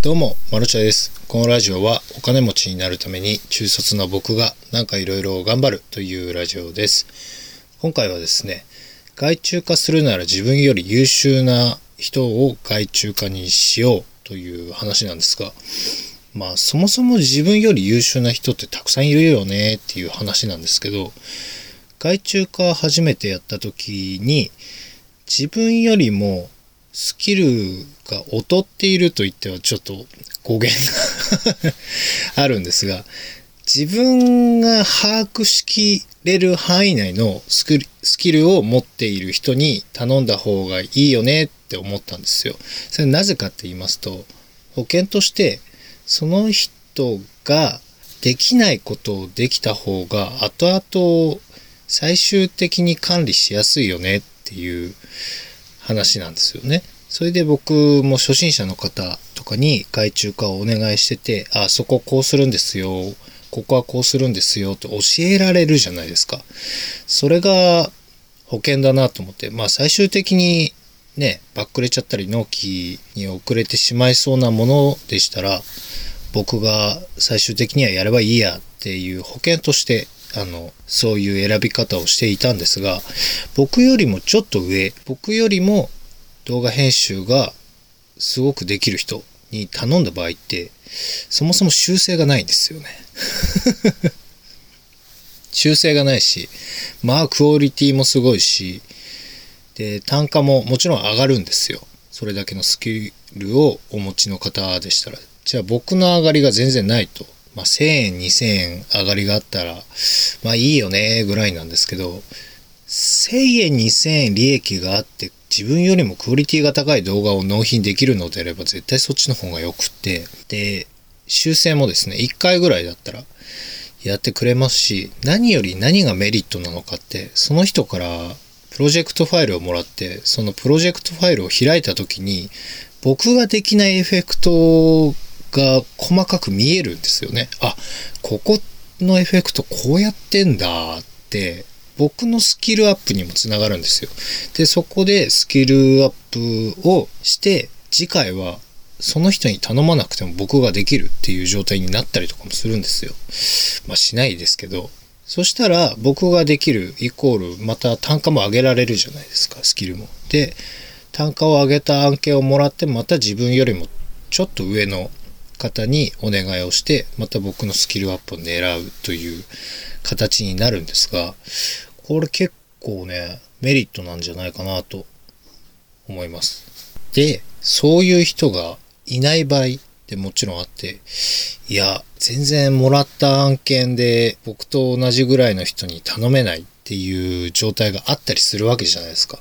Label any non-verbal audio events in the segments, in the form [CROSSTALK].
どうも、マルチャです。このラジオはお金持ちになるために中卒な僕がなんかいろいろ頑張るというラジオです。今回はですね、外注化するなら自分より優秀な人を外注化にしようという話なんですが、まあそもそも自分より優秀な人ってたくさんいるよねっていう話なんですけど、外注化初めてやった時に自分よりもスキルが劣っていると言ってはちょっと語源があるんですが、自分が把握しきれる範囲内のスキルを持っている人に頼んだ方がいいよねって思ったんですよ。それなぜかって言いますと、保険としてその人ができないことをできた方が後々最終的に管理しやすいよねっていう話なんですよね。それで僕も初心者の方とかに外注化をお願いしてて、あ、そここうするんですよ。ここはこうするんですよと教えられるじゃないですか。それが保険だなと思って、まあ最終的にね、バックれちゃったり納期に遅れてしまいそうなものでしたら、僕が最終的にはやればいいやっていう保険としてあの、そういう選び方をしていたんですが、僕よりもちょっと上、僕よりも動画編集がすごくできる人に頼んだ場合って、そもそも修正がないんですよね。[LAUGHS] 修正がないし、まあクオリティもすごいし、で、単価ももちろん上がるんですよ。それだけのスキルをお持ちの方でしたら。じゃあ僕の上がりが全然ないと。まあ、1000円、2000円上がりがあったら、まあいいよね、ぐらいなんですけど、1000円、2000円利益があって、自分よりもクオリティが高い動画を納品できるのであれば、絶対そっちの方が良くて、で、修正もですね、1回ぐらいだったらやってくれますし、何より何がメリットなのかって、その人からプロジェクトファイルをもらって、そのプロジェクトファイルを開いた時に、僕ができないエフェクトが細かく見えるんですよね。あ、ここのエフェクトこうやってんだって、僕のスキルアップにもつながるんですよ。で、そこでスキルアップをして、次回はその人に頼まなくても僕ができるっていう状態になったりとかもするんですよ。まあしないですけど。そしたら僕ができるイコールまた単価も上げられるじゃないですか、スキルも。で、単価を上げた案件をもらってまた自分よりもちょっと上の方にお願いをして、また僕のスキルアップを狙うという形になるんですが、これ結構ね、メリットなんじゃないかなと思います。で、そういう人がいない場合ってもちろんあって、いや、全然もらった案件で僕と同じぐらいの人に頼めないっていう状態があったりするわけじゃないですか。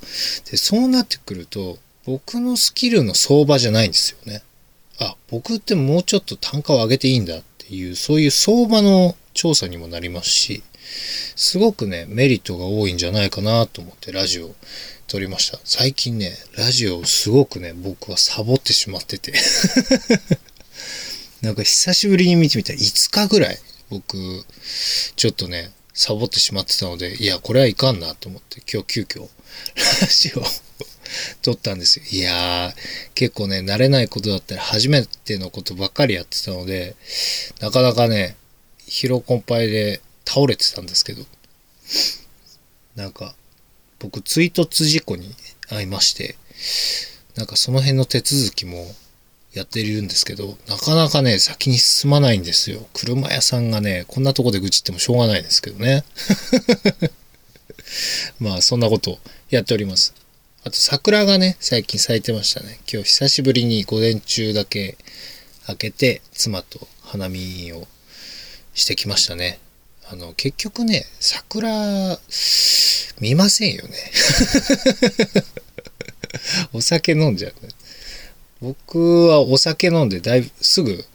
で、そうなってくると、僕のスキルの相場じゃないんですよね。あ、僕ってもうちょっと単価を上げていいんだっていう、そういう相場の調査にもなりますし、すごくね、メリットが多いんじゃないかなと思ってラジオ撮りました。最近ね、ラジオをすごくね、僕はサボってしまってて [LAUGHS] なんか久しぶりに見てみたら5日ぐらい僕、ちょっとね、サボってしまってたので、いや、これはいかんなと思って、今日急遽、ラジオ撮ったんですよ。いやー、結構ね、慣れないことだったり、初めてのことばっかりやってたので、なかなかね、疲労困憊で倒れてたんですけど、なんか、僕、追突事故に遭いまして、なんかその辺の手続きもやっているんですけど、なかなかね、先に進まないんですよ。車屋さんがね、こんなとこで愚痴ってもしょうがないですけどね。[LAUGHS] まあ、そんなことやっております。あと桜がね、最近咲いてましたね。今日久しぶりに午前中だけ開けて、妻と花見をしてきましたね。あの、結局ね、桜、見ませんよね。[LAUGHS] お酒飲んじゃう、ね。僕はお酒飲んでだいぶすぐ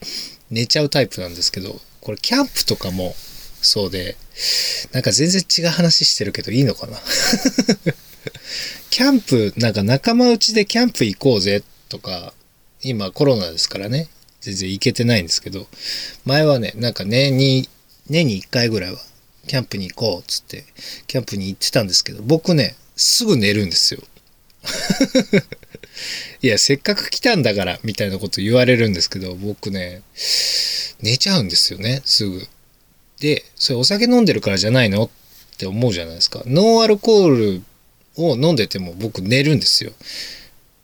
寝ちゃうタイプなんですけど、これキャンプとかもそうで、なんか全然違う話してるけどいいのかな [LAUGHS] キャンプ、なんか仲間内でキャンプ行こうぜとか、今コロナですからね、全然行けてないんですけど、前はね、なんか年に、年に1回ぐらいはキャンプに行こうっつって、キャンプに行ってたんですけど、僕ね、すぐ寝るんですよ。[LAUGHS] いや、せっかく来たんだから、みたいなこと言われるんですけど、僕ね、寝ちゃうんですよね、すぐ。で、それお酒飲んでるからじゃないの？って思うじゃないですか。ノンアルコールを飲んでても僕寝るんですよ。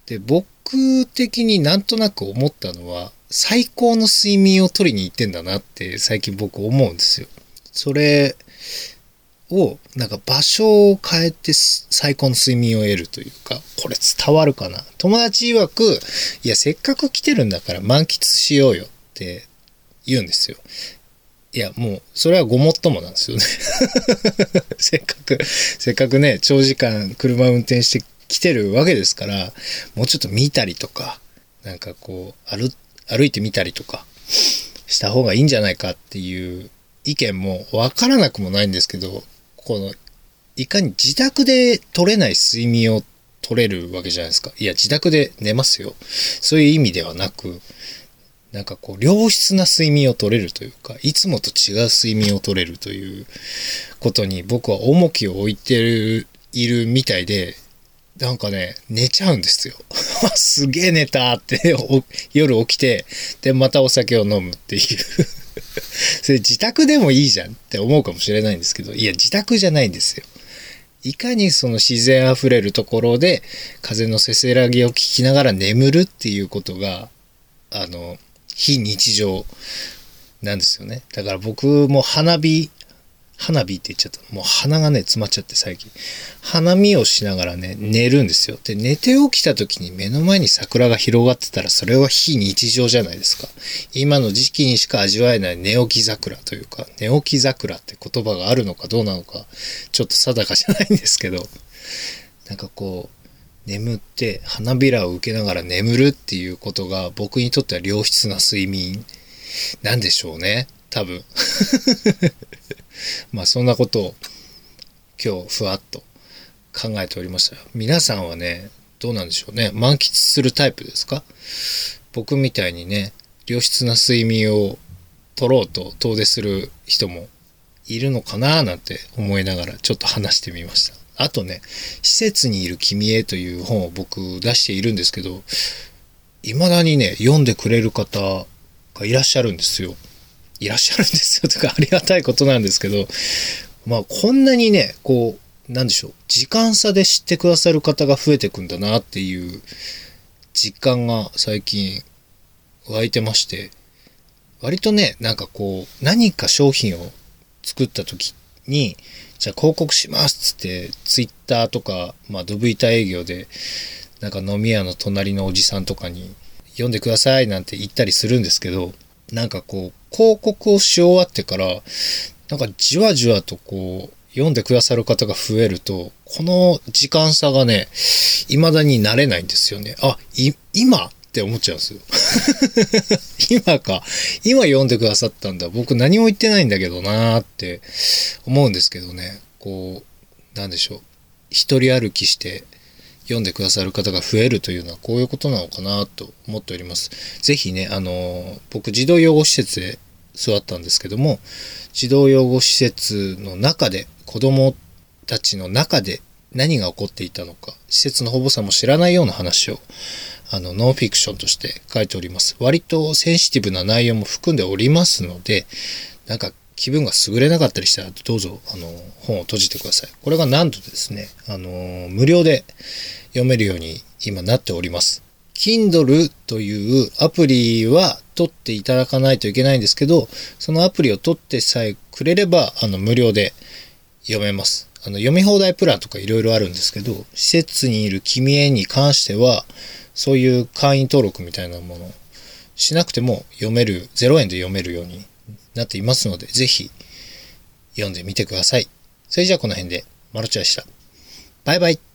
で、僕的になんとなく思ったのは、最高の睡眠を取りに行ってんだなって最近僕思うんですよ。それを、なんか場所を変えて最高の睡眠を得るというか、これ伝わるかな。友達曰く、いや、せっかく来てるんだから満喫しようよって言うんですよ。いや、もう、それはごもっともなんですよね [LAUGHS] せっかく、せっかくね、長時間車運転してきてるわけですから、もうちょっと見たりとか、なんかこう、歩、歩いてみたりとか、した方がいいんじゃないかっていう意見もわからなくもないんですけど、この、いかに自宅で取れない睡眠を取れるわけじゃないですか。いや、自宅で寝ますよ。そういう意味ではなく、なんかこう、良質な睡眠を取れるというか、いつもと違う睡眠を取れるということに僕は重きを置いてる、いるみたいで、なんかね、寝ちゃうんですよ。[LAUGHS] すげえ寝たって [LAUGHS] 夜起きて、で、またお酒を飲むっていう [LAUGHS] それ自宅でもいいじゃんって思うかもしれないんですけど、いや、自宅じゃないんですよ。いかにその自然あふれるところで風のせせらぎを聞きながら眠るっていうことが、あの、非日常なんですよね。だから僕も花火、花火って言っちゃった。もう鼻がね、詰まっちゃって最近。花見をしながらね、寝るんですよ。で、寝て起きた時に目の前に桜が広がってたら、それは非日常じゃないですか。今の時期にしか味わえない寝起き桜というか、寝起き桜って言葉があるのかどうなのか、ちょっと定かじゃないんですけど、なんかこう、眠って花びらを受けながら眠るっていうことが僕にとっては良質な睡眠なんでしょうね。多分。[LAUGHS] まあそんなことを今日ふわっと考えておりました。皆さんはね、どうなんでしょうね。満喫するタイプですか？僕みたいにね、良質な睡眠を取ろうと遠出する人もいるのかななんて思いながらちょっと話してみました。あとね、施設にいる君へという本を僕出しているんですけど、未だにね、読んでくれる方がいらっしゃるんですよ。いらっしゃるんですよ [LAUGHS] とかありがたいことなんですけど、まあこんなにね、こう、なんでしょう、時間差で知ってくださる方が増えてくんだなっていう実感が最近湧いてまして、割とね、なんかこう、何か商品を作った時に、じゃあ広告しますっつって、ツイッターとか、まあドブ板営業で、なんか飲み屋の隣のおじさんとかに、読んでくださいなんて言ったりするんですけど、なんかこう、広告をし終わってから、なんかじわじわとこう、読んでくださる方が増えると、この時間差がね、未だに慣れないんですよね。あ、い、今って思っちゃうんですよ。[LAUGHS] 今か。今読んでくださったんだ。僕何も言ってないんだけどなーって思うんですけどね。こう、なんでしょう。一人歩きして読んでくださる方が増えるというのはこういうことなのかなと思っております。ぜひね、あの、僕児童養護施設で座ったんですけども、児童養護施設の中で、子供たちの中で何が起こっていたのか、施設の保護者も知らないような話をあの、ノンフィクションとして書いております。割とセンシティブな内容も含んでおりますので、なんか気分が優れなかったりしたら、どうぞ、あの、本を閉じてください。これがなんとですね、あの、無料で読めるように今なっております。Kindle というアプリは取っていただかないといけないんですけど、そのアプリを取ってさえくれれば、あの、無料で読めます。あの、読み放題プランとかいろいろあるんですけど、施設にいる君へに関しては、そういう会員登録みたいなものしなくても読める、0円で読めるようになっていますので、ぜひ読んでみてください。それじゃあこの辺で、マルチでした。バイバイ。